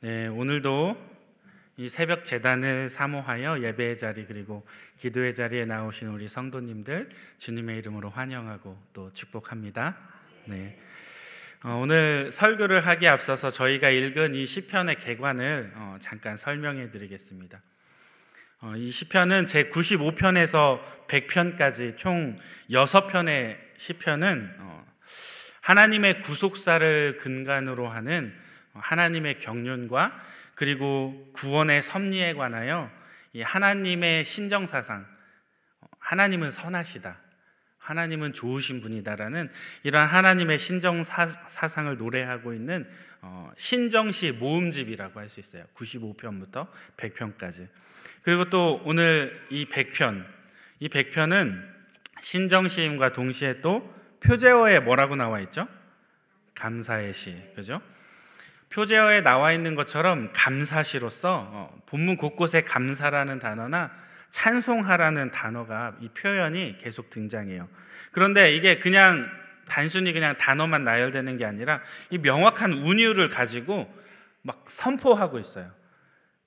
네, 오늘도 이 새벽 재단을 사모하여 예배의 자리 그리고 기도의 자리에 나오신 우리 성도님들 주님의 이름으로 환영하고 또 축복합니다. 네. 어, 오늘 설교를 하기에 앞서서 저희가 읽은 이 시편의 개관을 어, 잠깐 설명해 드리겠습니다. 어, 이 시편은 제 95편에서 100편까지 총 6편의 시편은 어, 하나님의 구속사를 근간으로 하는 하나님의 경륜과 그리고 구원의 섭리에 관하여 하나님의 신정 사상, 하나님은 선하시다. 하나님은 좋으신 분이다라는 이러한 하나님의 신정 사, 상을 노래하고 있는 어, 신정시 모음집이라고 할 수 있어요. 95편부터 100편까지. 그리고 또 오늘 이 100편, 이 100편은 신정시임과 동시에 또 표제어에 뭐라고 나와 있죠? 감사의 시, 그죠? 표제어에 나와 있는 것처럼 감사시로서 어, 본문 곳곳에 감사라는 단어나 찬송하라는 단어가 이 표현이 계속 등장해요. 그런데 이게 그냥 단순히 그냥 단어만 나열되는 게 아니라 이 명확한 운율을 가지고 막 선포하고 있어요.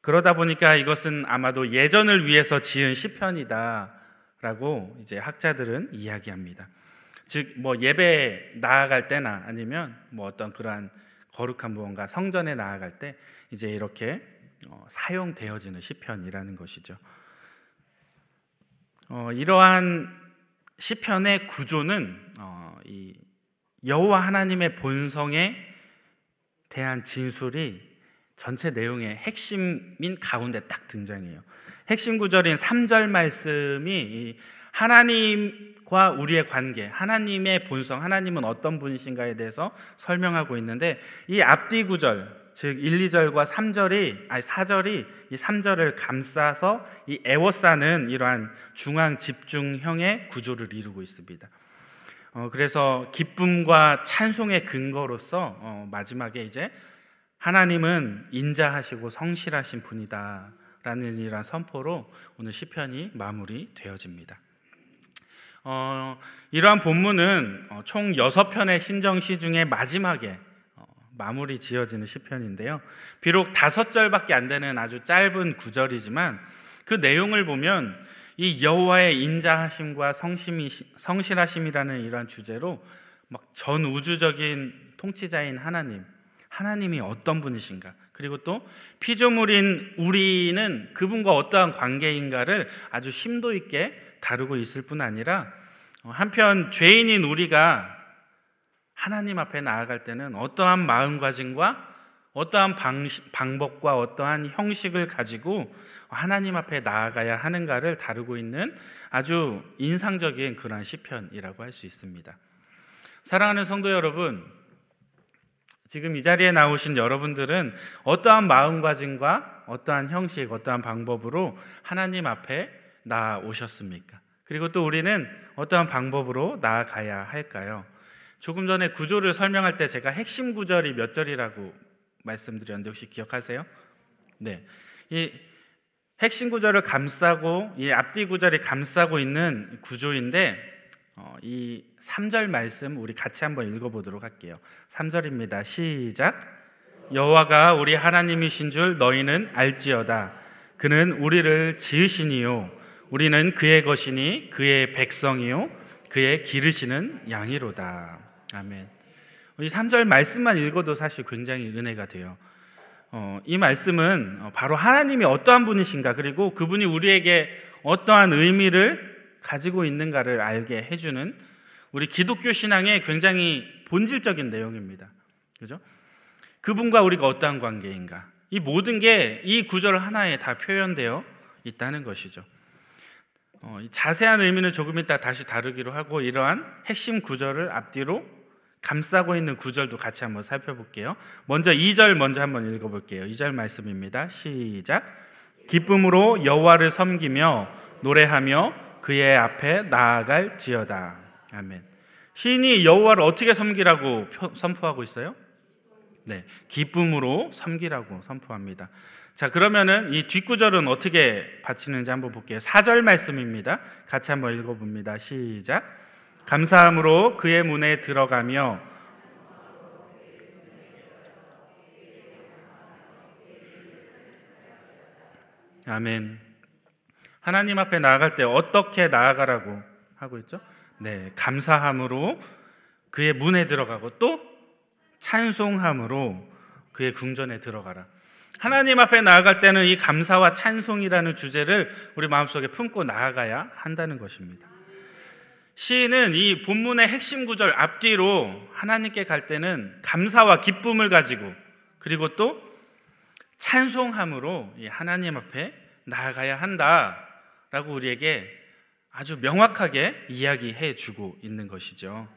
그러다 보니까 이것은 아마도 예전을 위해서 지은 시편이다라고 이제 학자들은 이야기합니다. 즉 뭐 예배 나아갈 때나 아니면 뭐 어떤 그러한 거룩한 무언가 성전에 나아갈 때 이제 이렇게 어, 사용되어지는 시편이라는 것이죠. 어, 이러한 시편의 구조는 어, 이 여호와 하나님의 본성에 대한 진술이 전체 내용의 핵심인 가운데 딱 등장해요. 핵심 구절인 3절 말씀이 하나님과 우리의 관계, 하나님의 본성, 하나님은 어떤 분이신가에 대해서 설명하고 있는데 이 앞뒤 구절, 즉 1, 2절과 3절이 아니 4절이 이 3절을 감싸서 이 에워싸는 이러한 중앙 집중형의 구조를 이루고 있습니다. 어, 그래서 기쁨과 찬송의 근거로서 어, 마지막에 이제 하나님은 인자하시고 성실하신 분이다라는 이러한 선포로 오늘 시편이 마무리되어집니다. 어, 이러한 본문은 어, 총 6편의 신정시 중에 마지막에 어, 마무리 지어지는 시편인데요. 비록 다섯 절밖에 안 되는 아주 짧은 구절이지만 그 내용을 보면 이 여호와의 인자하심과 성심이, 성실하심이라는 이러한 주제로 막 전 우주적인 통치자인 하나님, 하나님이 어떤 분이신가, 그리고 또 피조물인 우리는 그분과 어떠한 관계인가를 아주 심도 있게 다루고 있을 뿐 아니라 한편 죄인인 우리가 하나님 앞에 나아갈 때는 어떠한 마음가짐과 어떠한 방법과 어떠한 형식을 가지고 하나님 앞에 나아가야 하는가를 다루고 있는 아주 인상적인 그러한 시편이라고 할 수 있습니다. 사랑하는 성도 여러분, 지금 이 자리에 나오신 여러분들은 어떠한 마음가짐과 어떠한 형식, 어떠한 방법으로 하나님 앞에 나오셨습니까? 그리고 또 우리는 어떠한 방법으로 나아가야 할까요? 조금 전에 구조를 설명할 때 제가 핵심 구절이 몇 절이라고 말씀드렸는데 혹시 기억하세요? 네. 이 핵심 구절을 감싸고 이 앞뒤 구절이 감싸고 있는 구조인데 어, 이 3절 말씀 우리 같이 한번 읽어보도록 할게요. 3절입니다. 시작. 여호와가 우리 하나님이신 줄 너희는 알지어다. 그는 우리를 지으시니요 우리는 그의 것이니 그의 백성이요 그의 기르시는 양이로다. 아멘. 이 3절 말씀만 읽어도 사실 굉장히 은혜가 돼요. 어, 이 말씀은 바로 하나님이 어떠한 분이신가 그리고 그분이 우리에게 어떠한 의미를 가지고 있는가를 알게 해주는 우리 기독교 신앙의 굉장히 본질적인 내용입니다. 그죠? 그분과 우리가 어떠한 관계인가. 이 모든 게 이 구절 하나에 다 표현되어 있다는 것이죠. 어, 자세한 의미는 조금 이따 다시 다루기로 하고 이러한 핵심 구절을 앞뒤로 감싸고 있는 구절도 같이 한번 살펴볼게요. 먼저 2절 먼저 한번 읽어볼게요. 2절 말씀입니다. 시작. 기쁨으로 여호와를 섬기며 노래하며 그의 앞에 나아갈지어다. 아멘. 시인이 여호와를 어떻게 섬기라고 선포하고 있어요? 네, 기쁨으로 섬기라고 선포합니다. 자, 그러면은 이 뒷구절은 어떻게 바치는지 한번 볼게요. 4절 말씀입니다. 같이 한번 읽어 봅니다. 시작. 감사함으로 그의 문에 들어가며 아멘. 하나님 앞에 나아갈 때 어떻게 나아가라고 하고 있죠? 네, 감사함으로 그의 문에 들어가고 또 찬송함으로 그의 궁전에 들어가라. 하나님 앞에 나아갈 때는 이 감사와 찬송이라는 주제를 우리 마음속에 품고 나아가야 한다는 것입니다. 시인은 이 본문의 핵심 구절 앞뒤로 하나님께 갈 때는 감사와 기쁨을 가지고 그리고 또 찬송함으로 하나님 앞에 나아가야 한다라고 우리에게 아주 명확하게 이야기해 주고 있는 것이죠.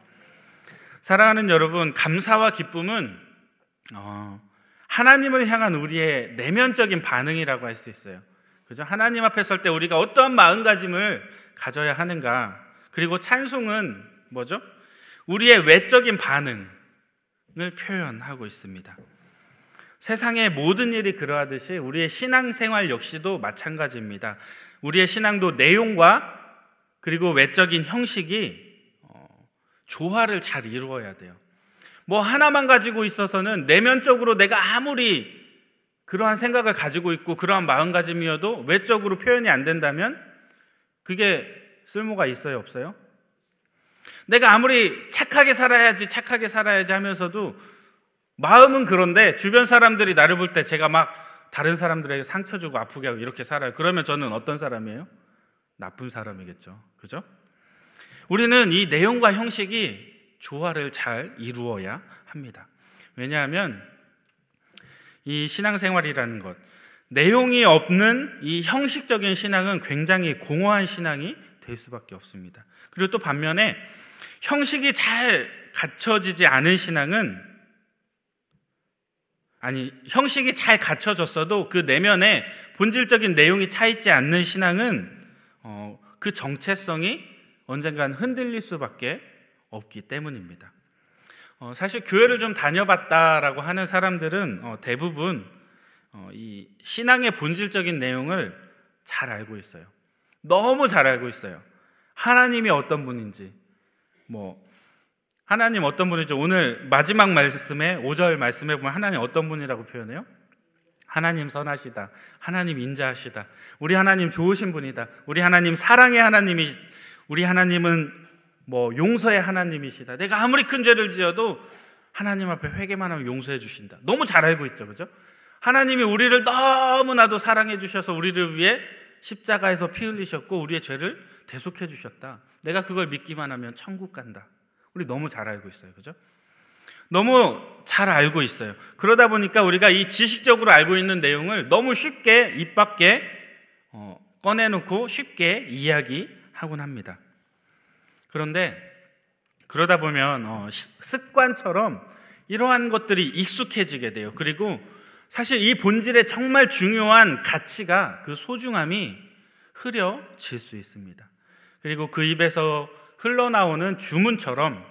사랑하는 여러분, 감사와 기쁨은 어, 하나님을 향한 우리의 내면적인 반응이라고 할 수 있어요. 그죠? 하나님 앞에 설 때 우리가 어떠한 마음가짐을 가져야 하는가? 그리고 찬송은 뭐죠? 우리의 외적인 반응을 표현하고 있습니다. 세상의 모든 일이 그러하듯이 우리의 신앙생활 역시도 마찬가지입니다. 우리의 신앙도 내용과 그리고 외적인 형식이 어, 조화를 잘 이루어야 돼요. 뭐 하나만 가지고 있어서는 내면적으로 내가 아무리 그러한 생각을 가지고 있고 그러한 마음가짐이어도 외적으로 표현이 안 된다면 그게 쓸모가 있어요, 없어요? 내가 아무리 착하게 살아야지, 착하게 살아야지 하면서도 마음은 그런데 주변 사람들이 나를 볼 때 제가 막 다른 사람들에게 상처 주고 아프게 하고 이렇게 살아요. 그러면 저는 어떤 사람이에요? 나쁜 사람이겠죠. 그죠? 우리는 이 내용과 형식이 조화를 잘 이루어야 합니다. 왜냐하면 이 신앙생활이라는 것, 내용이 없는 이 형식적인 신앙은 굉장히 공허한 신앙이 될 수밖에 없습니다. 그리고 또 반면에 형식이 잘 갖춰지지 않은 신앙은 아니 형식이 잘 갖춰졌어도 그 내면에 본질적인 내용이 차 있지 않는 신앙은 어, 그 정체성이 언젠간 흔들릴 수밖에 없기 때문입니다. 어, 사실 교회를 좀 다녀봤다라고 하는 사람들은 어, 대부분 어, 이 신앙의 본질적인 내용을 잘 알고 있어요. 너무 잘 알고 있어요. 하나님이 어떤 분인지, 뭐 하나님 어떤 분인지 오늘 마지막 말씀에 5절 말씀에 보면 하나님 어떤 분이라고 표현해요? 하나님 선하시다. 하나님 인자하시다. 우리 하나님 좋으신 분이다. 우리 하나님 사랑의 하나님이 우리 하나님은 뭐 용서의 하나님이시다. 내가 아무리 큰 죄를 지어도 하나님 앞에 회개만 하면 용서해 주신다. 너무 잘 알고 있죠. 그죠? 하나님이 우리를 너무나도 사랑해 주셔서 우리를 위해 십자가에서 피 흘리셨고 우리의 죄를 대속해 주셨다. 내가 그걸 믿기만 하면 천국 간다. 우리 너무 잘 알고 있어요. 그죠? 너무 잘 알고 있어요. 그러다 보니까 우리가 이 지식적으로 알고 있는 내용을 너무 쉽게 입 밖에 어, 꺼내놓고 쉽게 이야기하곤 합니다. 그런데 그러다 보면 어, 습관처럼 이러한 것들이 익숙해지게 돼요. 그리고 사실 이 본질의 정말 중요한 가치가 그 소중함이 흐려질 수 있습니다. 그리고 그 입에서 흘러나오는 주문처럼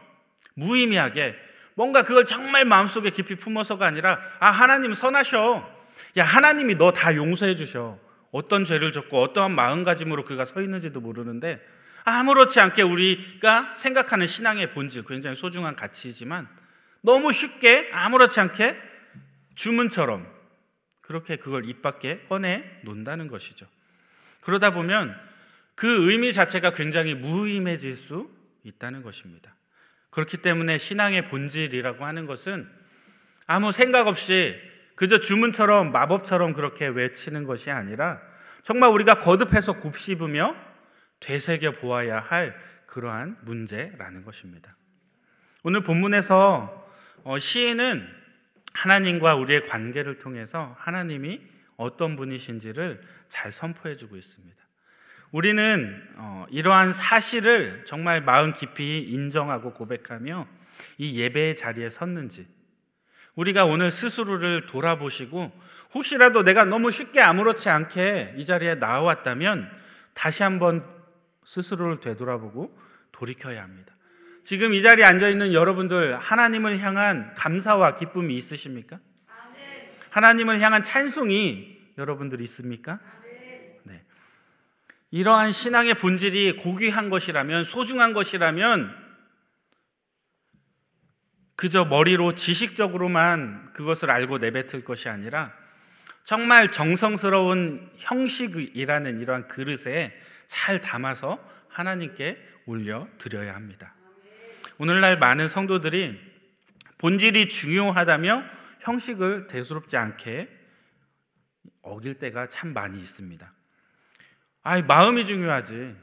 무의미하게 뭔가 그걸 정말 마음속에 깊이 품어서가 아니라 아 하나님 선하셔. 야 하나님이 너 다 용서해 주셔. 어떤 죄를 졌고 어떠한 마음가짐으로 그가 서 있는지도 모르는데 아무렇지 않게 우리가 생각하는 신앙의 본질, 굉장히 소중한 가치이지만 너무 쉽게 아무렇지 않게 주문처럼 그렇게 그걸 입 밖에 꺼내 놓는다는 것이죠. 그러다 보면 그 의미 자체가 굉장히 무의미해질 수 있다는 것입니다. 그렇기 때문에 신앙의 본질이라고 하는 것은 아무 생각 없이 그저 주문처럼 마법처럼 그렇게 외치는 것이 아니라 정말 우리가 거듭해서 곱씹으며 되새겨 보아야 할 그러한 문제라는 것입니다. 오늘 본문에서 어, 시인은 하나님과 우리의 관계를 통해서 하나님이 어떤 분이신지를 잘 선포해 주고 있습니다. 우리는 어, 이러한 사실을 정말 마음 깊이 인정하고 고백하며 이 예배의 자리에 섰는지 우리가 오늘 스스로를 돌아보시고 혹시라도 내가 너무 쉽게 아무렇지 않게 이 자리에 나왔다면 다시 한번 스스로를 되돌아보고 돌이켜야 합니다. 지금 이 자리에 앉아 있는 여러분들 하나님을 향한 감사와 기쁨이 있으십니까? 하나님을 향한 찬송이 여러분들 있습니까? 네. 이러한 신앙의 본질이 고귀한 것이라면 소중한 것이라면 그저 머리로 지식적으로만 그것을 알고 내뱉을 것이 아니라 정말 정성스러운 형식이라는 이러한 그릇에 잘 담아서 하나님께 올려 드려야 합니다. 오늘날 많은 성도들이 본질이 중요하다며 형식을 대수롭지 않게 어길 때가 참 많이 있습니다. 아, 마음이 중요하지.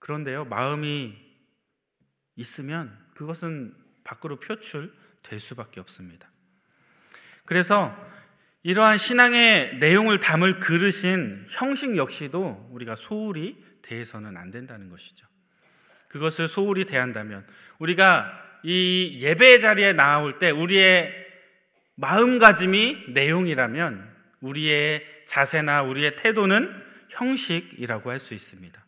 그런데요, 마음이 있으면 그것은 밖으로 표출될 수밖에 없습니다. 그래서 이러한 신앙의 내용을 담을 그릇인 형식 역시도 우리가 소홀히 대해서는 안 된다는 것이죠. 그것을 소홀히 대한다면 우리가 이 예배 자리에 나올 때 우리의 마음가짐이 내용이라면 우리의 자세나 우리의 태도는 형식이라고 할 수 있습니다.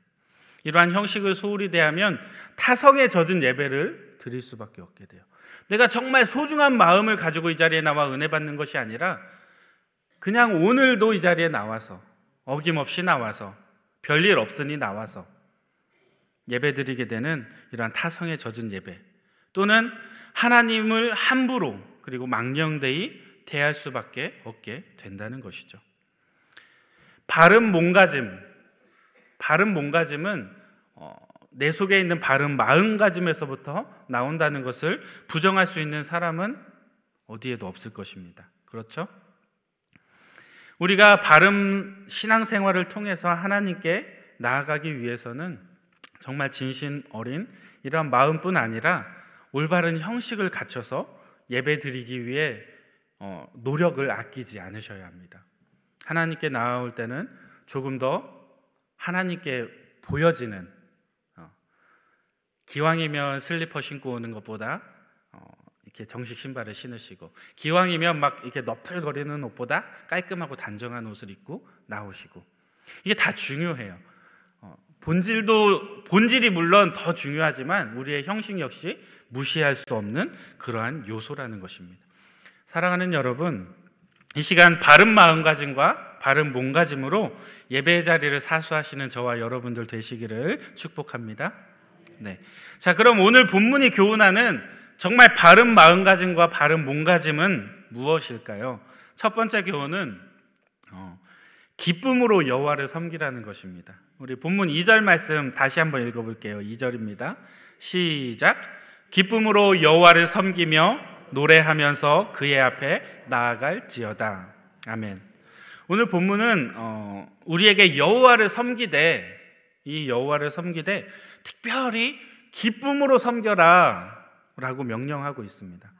이러한 형식을 소홀히 대하면 타성에 젖은 예배를 드릴 수밖에 없게 돼요. 내가 정말 소중한 마음을 가지고 이 자리에 나와 은혜 받는 것이 아니라 그냥 오늘도 이 자리에 나와서 어김없이 나와서 별일 없으니 나와서 예배 드리게 되는 이러한 타성에 젖은 예배 또는 하나님을 함부로 그리고 망령되이 대할 수밖에 없게 된다는 것이죠. 바른 몸가짐, 바른 몸가짐은 어, 내 속에 있는 바른 마음가짐에서부터 나온다는 것을 부정할 수 있는 사람은 어디에도 없을 것입니다. 그렇죠? 우리가 바른 신앙생활을 통해서 하나님께 나아가기 위해서는 정말 진심 어린 이러한 마음뿐 아니라 올바른 형식을 갖춰서 예배 드리기 위해 어, 노력을 아끼지 않으셔야 합니다. 하나님께 나아올 때는 조금 더 하나님께 보여지는 어, 기왕이면 슬리퍼 신고 오는 것보다 이렇게 정식 신발을 신으시고 기왕이면 막 이렇게 너풀거리는 옷보다 깔끔하고 단정한 옷을 입고 나오시고 이게 다 중요해요. 어, 본질도 본질이 물론 더 중요하지만 우리의 형식 역시 무시할 수 없는 그러한 요소라는 것입니다. 사랑하는 여러분, 이 시간 바른 마음가짐과 바른 몸가짐으로 예배 자리를 사수하시는 저와 여러분들 되시기를 축복합니다. 네. 자, 그럼 오늘 본문이 교훈하는 정말 바른 마음가짐과 바른 몸가짐은 무엇일까요? 첫 번째 교훈은 어, 기쁨으로 여호와를 섬기라는 것입니다. 우리 본문 2절 말씀 다시 한번 읽어 볼게요. 2절입니다. 시작. 기쁨으로 여호와를 섬기며 노래하면서 그의 앞에 나아갈지어다. 아멘. 오늘 본문은 어, 우리에게 여호와를 섬기되 이 여호와를 섬기되 특별히 기쁨으로 섬겨라 라고 명령하고 있습니다.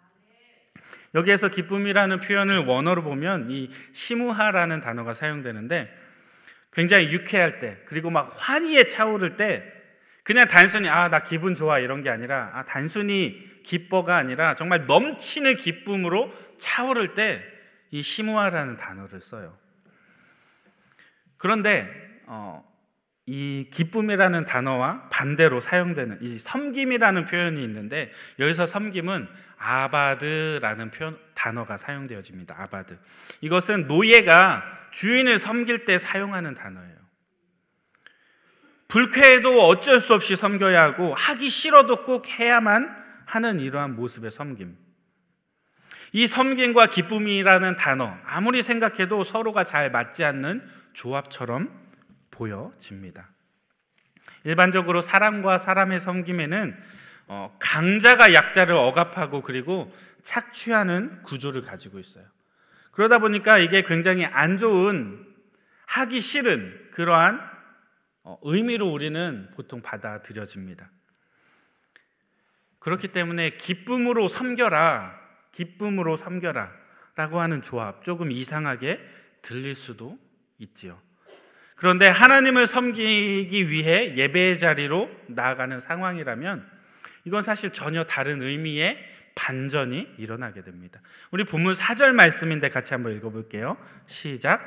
여기에서 기쁨이라는 표현을 원어로 보면 이 시무하라는 단어가 사용되는데 굉장히 유쾌할 때 그리고 막 환희에 차오를 때 그냥 단순히 아 나 기분 좋아 이런 게 아니라 아 단순히 기뻐가 아니라 정말 넘치는 기쁨으로 차오를 때 이 시무하라는 단어를 써요. 그런데 어, 이 기쁨이라는 단어와 반대로 사용되는 이 섬김이라는 표현이 있는데 여기서 섬김은 아바드라는 표현, 단어가 사용되어집니다. 아바드. 이것은 노예가 주인을 섬길 때 사용하는 단어예요. 불쾌해도 어쩔 수 없이 섬겨야 하고 하기 싫어도 꼭 해야만 하는 이러한 모습의 섬김. 이 섬김과 기쁨이라는 단어 아무리 생각해도 서로가 잘 맞지 않는 조합처럼 보여집니다. 일반적으로 사람과 사람의 섬김에는 어, 강자가 약자를 억압하고 그리고 착취하는 구조를 가지고 있어요. 그러다 보니까 이게 굉장히 안 좋은 하기 싫은 그러한 어, 의미로 우리는 보통 받아들여집니다. 그렇기 때문에 기쁨으로 섬겨라, 기쁨으로 섬겨라 라고 하는 조합 조금 이상하게 들릴 수도 있지요. 그런데 하나님을 섬기기 위해 예배의 자리로 나아가는 상황이라면 이건 사실 전혀 다른 의미의 반전이 일어나게 됩니다. 우리 본문 4절 말씀인데 같이 한번 읽어볼게요. 시작.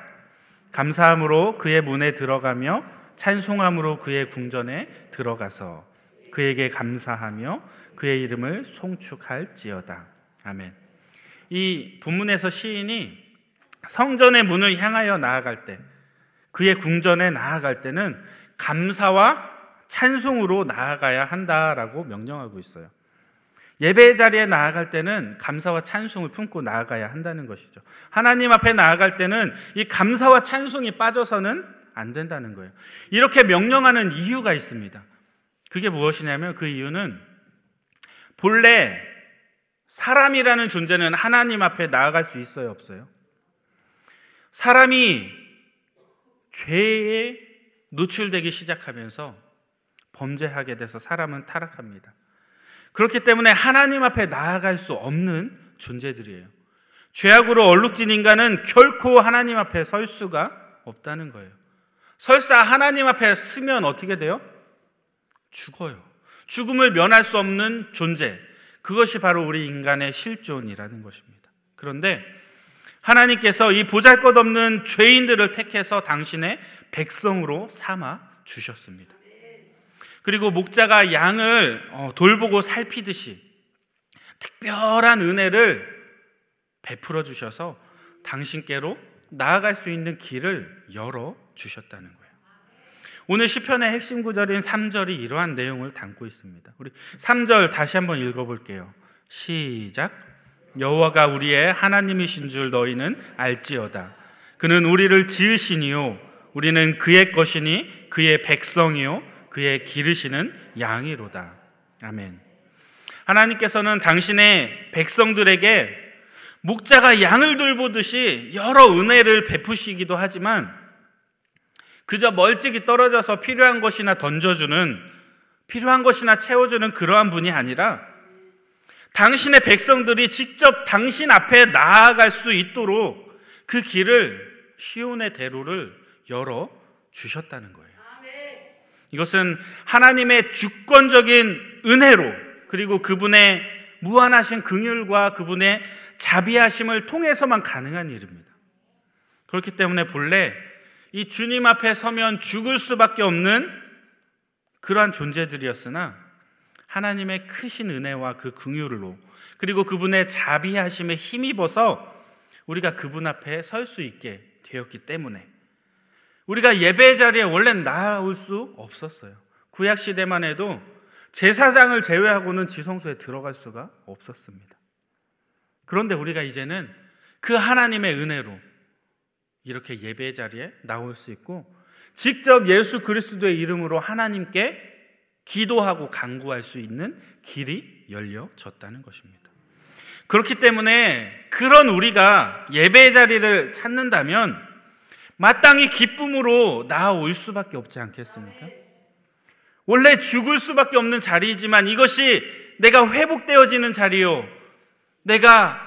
감사함으로 그의 문에 들어가며 찬송함으로 그의 궁전에 들어가서 그에게 감사하며 그의 이름을 송축할지어다. 아멘. 이 본문에서 시인이 성전의 문을 향하여 나아갈 때 그의 궁전에 나아갈 때는 감사와 찬송으로 나아가야 한다라고 명령하고 있어요. 예배 자리에 나아갈 때는 감사와 찬송을 품고 나아가야 한다는 것이죠. 하나님 앞에 나아갈 때는 이 감사와 찬송이 빠져서는 안 된다는 거예요. 이렇게 명령하는 이유가 있습니다. 그게 무엇이냐면 그 이유는 본래 사람이라는 존재는 하나님 앞에 나아갈 수 있어요, 없어요? 사람이 죄에 노출되기 시작하면서 범죄하게 돼서 사람은 타락합니다. 그렇기 때문에 하나님 앞에 나아갈 수 없는 존재들이에요. 죄악으로 얼룩진 인간은 결코 하나님 앞에 설 수가 없다는 거예요. 설사 하나님 앞에 서면 어떻게 돼요? 죽어요. 죽음을 면할 수 없는 존재. 그것이 바로 우리 인간의 실존이라는 것입니다. 그런데 하나님께서 이 보잘 것 없는 죄인들을 택해서 당신의 백성으로 삼아 주셨습니다. 그리고 목자가 양을 어, 돌보고 살피듯이 특별한 은혜를 베풀어 주셔서 당신께로 나아갈 수 있는 길을 열어 주셨다는 거예요. 오늘 시편의 핵심 구절인 3절이 이러한 내용을 담고 있습니다. 우리 3절 다시 한번 읽어 볼게요. 시작. 여호와가 우리의 하나님이신 줄 너희는 알지어다. 그는 우리를 지으시니요 우리는 그의 것이니 그의 백성이요 그의 기르시는 양이로다. 아멘. 하나님께서는 당신의 백성들에게 목자가 양을 돌보듯이 여러 은혜를 베푸시기도 하지만 그저 멀찍이 떨어져서 필요한 것이나 던져주는 필요한 것이나 채워주는 그러한 분이 아니라 당신의 백성들이 직접 당신 앞에 나아갈 수 있도록 그 길을 시온의 대로를 열어 주셨다는 거예요. 이것은 하나님의 주권적인 은혜로 그리고 그분의 무한하신 긍휼과 그분의 자비하심을 통해서만 가능한 일입니다. 그렇기 때문에 본래 이 주님 앞에 서면 죽을 수밖에 없는 그러한 존재들이었으나 하나님의 크신 은혜와 그 긍휼로 그리고 그분의 자비하심에 힘입어서 우리가 그분 앞에 설 수 있게 되었기 때문에 우리가 예배 자리에 원래 나올 수 없었어요. 구약 시대만 해도 제사장을 제외하고는 지성소에 들어갈 수가 없었습니다. 그런데 우리가 이제는 그 하나님의 은혜로 이렇게 예배 자리에 나올 수 있고 직접 예수 그리스도의 이름으로 하나님께 기도하고 간구할 수 있는 길이 열려졌다는 것입니다. 그렇기 때문에 그런 우리가 예배 자리를 찾는다면 마땅히 기쁨으로 나아올 수밖에 없지 않겠습니까? 원래 죽을 수밖에 없는 자리이지만 이것이 내가 회복되어지는 자리요. 내가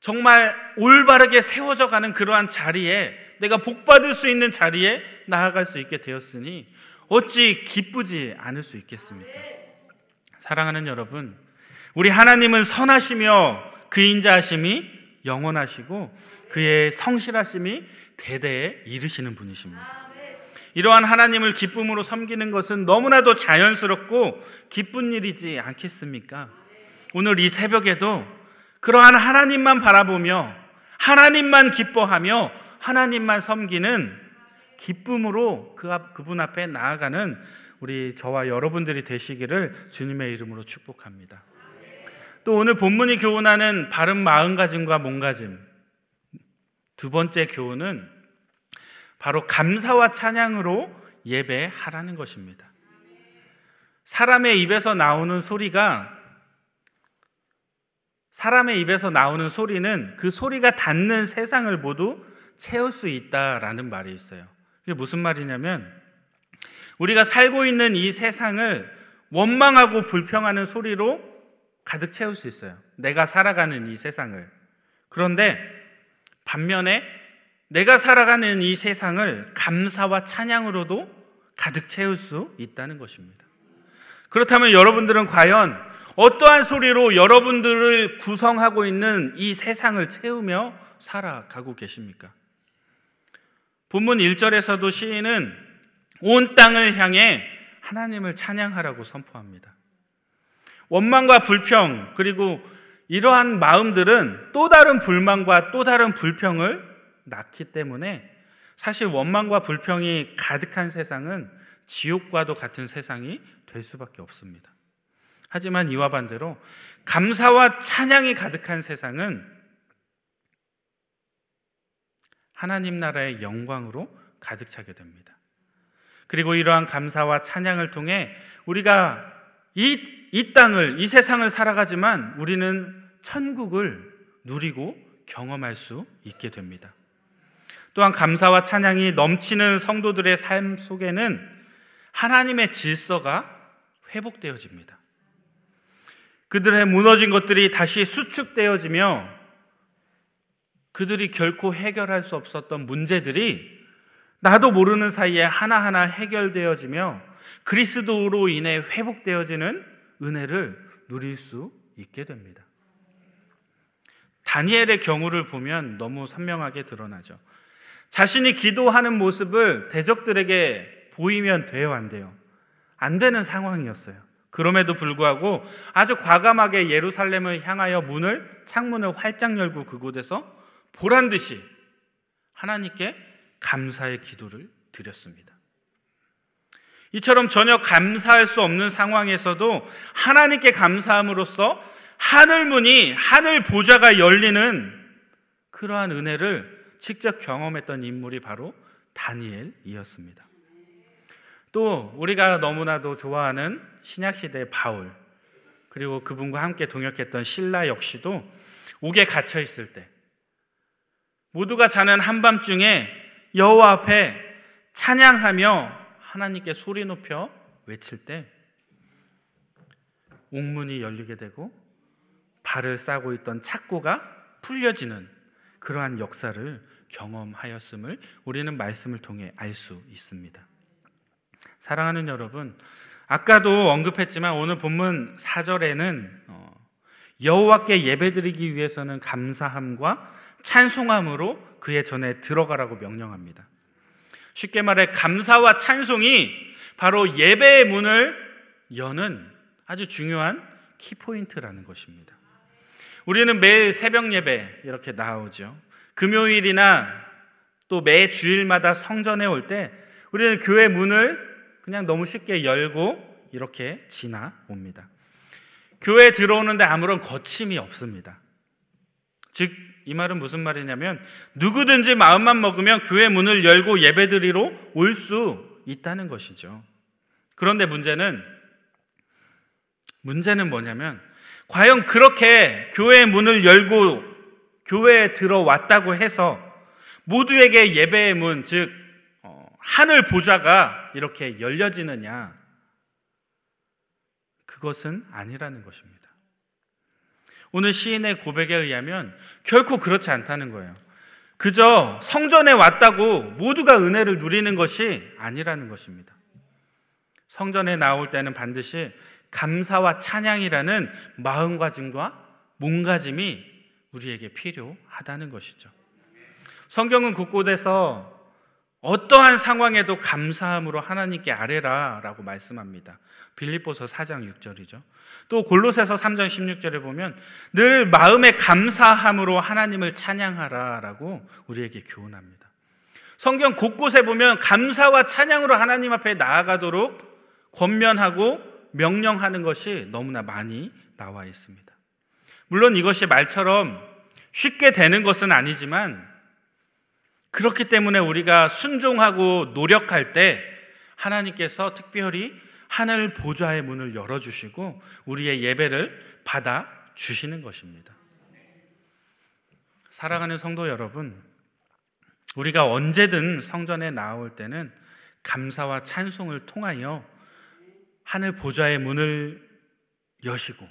정말 올바르게 세워져 가는 그러한 자리에 내가 복받을 수 있는 자리에 나아갈 수 있게 되었으니 어찌 기쁘지 않을 수 있겠습니까? 사랑하는 여러분, 우리 하나님은 선하시며 그 인 자하심이 영원하시고 그의 성실하심이 대대에 이르시는 분이십니다. 이러한 하나님을 기쁨으로 섬기는 것은 너무나도 자연스럽고 기쁜 일이지 않겠습니까? 오늘 이 새벽에도 그러한 하나님만 바라보며 하나님만 기뻐하며 하나님만 섬기는 기쁨으로 그 앞, 그분 앞에 나아가는 우리 저와 여러분들이 되시기를 주님의 이름으로 축복합니다. 또 오늘 본문이 교훈하는 바른 마음가짐과 몸가짐 두 번째 교훈은 바로 감사와 찬양으로 예배하라는 것입니다. 사람의 입에서 나오는 소리가 사람의 입에서 나오는 소리는 그 소리가 닿는 세상을 모두 채울 수 있다라는 말이 있어요. 그게 무슨 말이냐면 우리가 살고 있는 이 세상을 원망하고 불평하는 소리로 가득 채울 수 있어요. 내가 살아가는 이 세상을. 그런데 반면에 내가 살아가는 이 세상을 감사와 찬양으로도 가득 채울 수 있다는 것입니다. 그렇다면 여러분들은 과연 어떠한 소리로 여러분들을 구성하고 있는 이 세상을 채우며 살아가고 계십니까? 본문 1절에서도 시인은 온 땅을 향해 하나님을 찬양하라고 선포합니다. 원망과 불평, 그리고 이러한 마음들은 또 다른 불만과 또 다른 불평을 낳기 때문에 사실 원망과 불평이 가득한 세상은 지옥과도 같은 세상이 될 수밖에 없습니다. 하지만 이와 반대로 감사와 찬양이 가득한 세상은 하나님 나라의 영광으로 가득 차게 됩니다. 그리고 이러한 감사와 찬양을 통해 우리가 이, 이 땅을, 이 세상을 살아가지만 우리는 천국을 누리고 경험할 수 있게 됩니다. 또한 감사와 찬양이 넘치는 성도들의 삶 속에는 하나님의 질서가 회복되어집니다. 그들의 무너진 것들이 다시 수축되어지며 그들이 결코 해결할 수 없었던 문제들이 나도 모르는 사이에 하나하나 해결되어지며 그리스도로 인해 회복되어지는 은혜를 누릴 수 있게 됩니다. 다니엘의 경우를 보면 너무 선명하게 드러나죠. 자신이 기도하는 모습을 대적들에게 보이면 돼요, 안 돼요? 안 되는 상황이었어요. 그럼에도 불구하고 아주 과감하게 예루살렘을 향하여 문을, 창문을 활짝 열고 그곳에서 보란 듯이 하나님께 감사의 기도를 드렸습니다. 이처럼 전혀 감사할 수 없는 상황에서도 하나님께 감사함으로써 하늘 문이, 하늘 보좌가 열리는 그러한 은혜를 직접 경험했던 인물이 바로 다니엘이었습니다. 또 우리가 너무나도 좋아하는 신약시대의 바울, 그리고 그분과 함께 동역했던 신라 역시도 옥에 갇혀 있을 때 모두가 자는 한밤중에 여호와 앞에 찬양하며 하나님께 소리 높여 외칠 때 옥문이 열리게 되고 발을 싸고 있던 착고가 풀려지는 그러한 역사를 경험하였음을 우리는 말씀을 통해 알 수 있습니다. 사랑하는 여러분, 아까도 언급했지만 오늘 본문 4절에는 어, 여호와께 예배드리기 위해서는 감사함과 찬송함으로 그의 전에 들어가라고 명령합니다. 쉽게 말해 감사와 찬송이 바로 예배의 문을 여는 아주 중요한 키포인트라는 것입니다. 우리는 매일 새벽 예배 이렇게 나오죠. 금요일이나 또 매 주일마다 성전에 올 때 우리는 교회 문을 그냥 너무 쉽게 열고 이렇게 지나옵니다. 교회에 들어오는데 아무런 거침이 없습니다. 즉, 이 말은 무슨 말이냐면 누구든지 마음만 먹으면 교회 문을 열고 예배드리러 올 수 있다는 것이죠. 그런데 문제는 문제는 뭐냐면 과연 그렇게 교회 문을 열고 교회에 들어왔다고 해서 모두에게 예배의 문, 즉 어, 하늘 보좌가 이렇게 열려지느냐? 그것은 아니라는 것입니다. 오늘 시인의 고백에 의하면 결코 그렇지 않다는 거예요. 그저 성전에 왔다고 모두가 은혜를 누리는 것이 아니라는 것입니다. 성전에 나올 때는 반드시 감사와 찬양이라는 마음가짐과 몸가짐이 우리에게 필요하다는 것이죠. 성경은 곳곳에서 어떠한 상황에도 감사함으로 하나님께 아뢰라라고 말씀합니다. 빌립보서 4장 6절이죠. 또 골로새서 3장 16절에 보면 늘 마음에 감사함으로 하나님을 찬양하라라고 우리에게 교훈합니다. 성경 곳곳에 보면 감사와 찬양으로 하나님 앞에 나아가도록 권면하고 명령하는 것이 너무나 많이 나와 있습니다. 물론 이것이 말처럼 쉽게 되는 것은 아니지만 그렇기 때문에 우리가 순종하고 노력할 때 하나님께서 특별히 하늘 보좌의 문을 열어주시고 우리의 예배를 받아 주시는 것입니다. 사랑하는 성도 여러분, 우리가 언제든 성전에 나올 때는 감사와 찬송을 통하여 하늘 보좌의 문을 여시고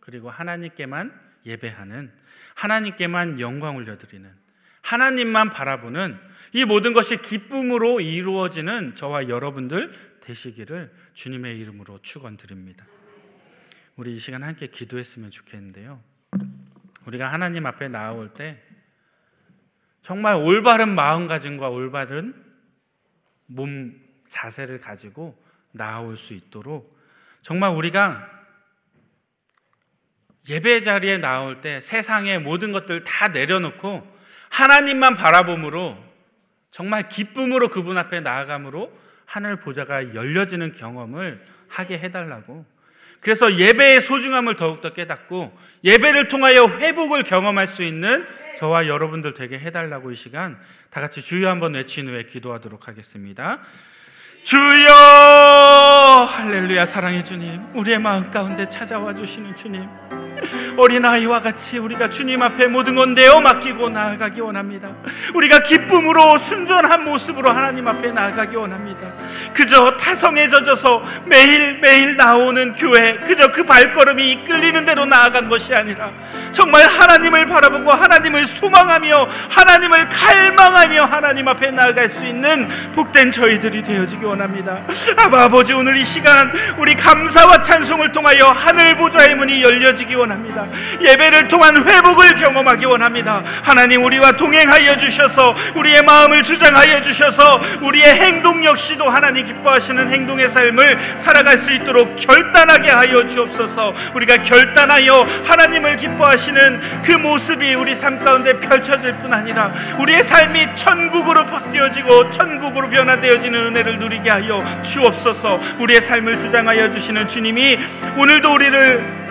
그리고 하나님께만 예배하는 하나님께만 영광 올려드리는 하나님만 바라보는 이 모든 것이 기쁨으로 이루어지는 저와 여러분들 되시기를 주님의 이름으로 축원드립니다. 우리 이 시간 함께 기도했으면 좋겠는데요. 우리가 하나님 앞에 나올 때 정말 올바른 마음가짐과 올바른 몸 자세를 가지고 나올 수 있도록 정말 우리가 예배 자리에 나올 때 세상의 모든 것들 다 내려놓고 하나님만 바라봄으로 정말 기쁨으로 그분 앞에 나아감으로 하늘 보좌가 열려지는 경험을 하게 해달라고. 그래서 예배의 소중함을 더욱더 깨닫고 예배를 통하여 회복을 경험할 수 있는 저와 여러분들 되게 해달라고 이 시간 다 같이 주여 한번 외친 후에 기도하도록 하겠습니다. 주여! 할렐루야 사랑의 주님. 우리의 마음 가운데 찾아와 주시는 주님 어린아이와 같이 우리가 주님 앞에 모든 건 내어 맡기고 나아가기 원합니다. 우리가 기쁨으로 순전한 모습으로 하나님 앞에 나아가기 원합니다. 그저 타성에 젖어서 매일매일 나오는 교회 그저 그 발걸음이 이끌리는 대로 나아간 것이 아니라 정말 하나님을 바라보고 하나님을 소망하며 하나님을 갈망하며 하나님 앞에 나아갈 수 있는 복된 저희들이 되어지기 원합니다. 아버지 오늘 이 시간 우리 감사와 찬송을 통하여 하늘 보좌의 문이 열려지기 원합니다. 예배를 통한 회복을 경험하기 원합니다. 하나님 우리와 동행하여 주셔서 우리의 마음을 주장하여 주셔서 우리의 행동 역시도 하나님 기뻐하시는 행동의 삶을 살아갈 수 있도록 결단하게 하여 주옵소서. 우리가 결단하여 하나님을 기뻐하시는 그 모습이 우리 삶 가운데 펼쳐질 뿐 아니라 우리의 삶이 천국으로 바뀌어지고 천국으로 변화되어지는 은혜를 누리게 하여 주옵소서. 우리의 삶을 주장하여 주시는 주님이 오늘도 우리를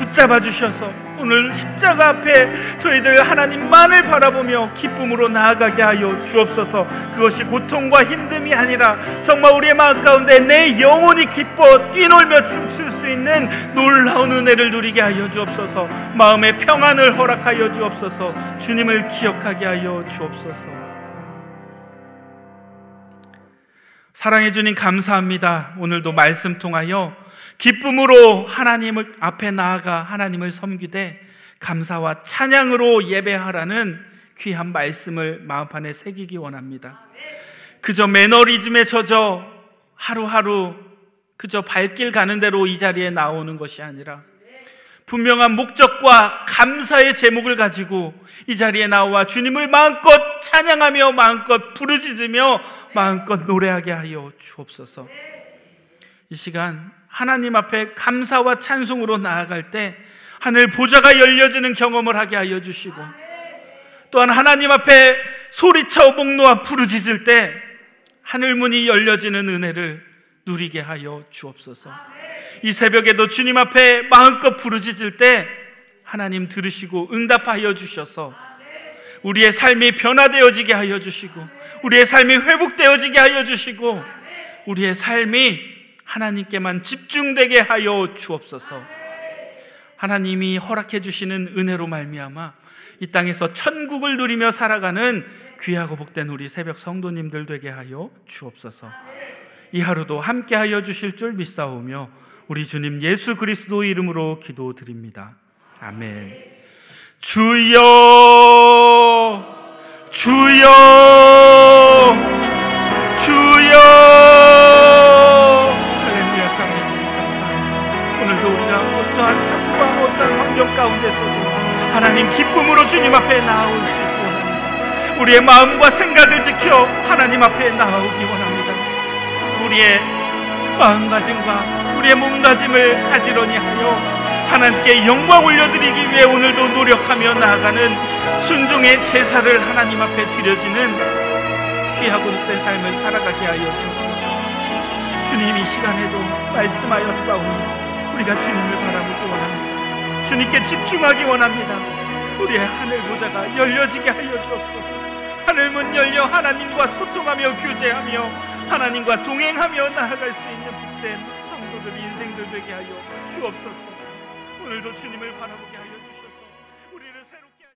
붙잡아 주셔서 오늘 십자가 앞에 저희들 하나님만을 바라보며 기쁨으로 나아가게 하여 주옵소서. 그것이 고통과 힘듦이 아니라 정말 우리의 마음 가운데 내 영혼이 기뻐 뛰놀며 춤출 수 있는 놀라운 은혜를 누리게 하여 주옵소서. 마음의 평안을 허락하여 주옵소서. 주님을 기억하게 하여 주옵소서. 사랑해 주님 감사합니다. 오늘도 말씀 통하여 기쁨으로 하나님을 앞에 나아가 하나님을 섬기되 감사와 찬양으로 예배하라는 귀한 말씀을 마음판에 새기기 원합니다. 그저 매너리즘에 젖어 하루하루 그저 발길 가는 대로 이 자리에 나오는 것이 아니라 분명한 목적과 감사의 제목을 가지고 이 자리에 나와 주님을 마음껏 찬양하며 마음껏 부르짖으며 마음껏 노래하게 하여 주옵소서. 이 시간 하나님 앞에 감사와 찬송으로 나아갈 때 하늘 보좌가 열려지는 경험을 하게 하여 주시고 또한 하나님 앞에 소리쳐 목놓아 부르짖을 때 하늘 문이 열려지는 은혜를 누리게 하여 주옵소서. 이 새벽에도 주님 앞에 마음껏 부르짖을 때 하나님 들으시고 응답하여 주셔서 우리의 삶이 변화되어지게 하여 주시고 우리의 삶이 회복되어지게 하여 주시고 우리의 삶이 하나님께만 집중되게 하여 주옵소서. 하나님이 허락해 주시는 은혜로 말미암아 이 땅에서 천국을 누리며 살아가는 귀하고 복된 우리 새벽 성도님들 되게 하여 주옵소서. 이 하루도 함께 하여 주실 줄 믿사오며 우리 주님 예수 그리스도 이름으로 기도드립니다. 아멘. 주여 주여 주님 앞에 나올 수 있기 원합니다. 우리의 마음과 생각을 지켜 하나님 앞에 나오기 원합니다. 우리의 마음가짐과 우리의 몸가짐을 가지런히 하여 하나님께 영광 올려드리기 위해 오늘도 노력하며 나아가는 순종의 제사를 하나님 앞에 드려지는 귀하고 된 삶을 살아가게 하여 주옵소서. 주님 이 시간에도 말씀하여 싸우니 우리가 주님을 바라보기 원합니다. 주님께 집중하기 원합니다. 우리의 하늘 보좌가 열려지게 하여 주옵소서. 하늘 문 열려 하나님과 소통하며 교제하며 하나님과 동행하며 나아갈 수 있는 복된 성도들 인생들 되게 하여 주옵소서. 오늘도 주님을 바라보게 하여.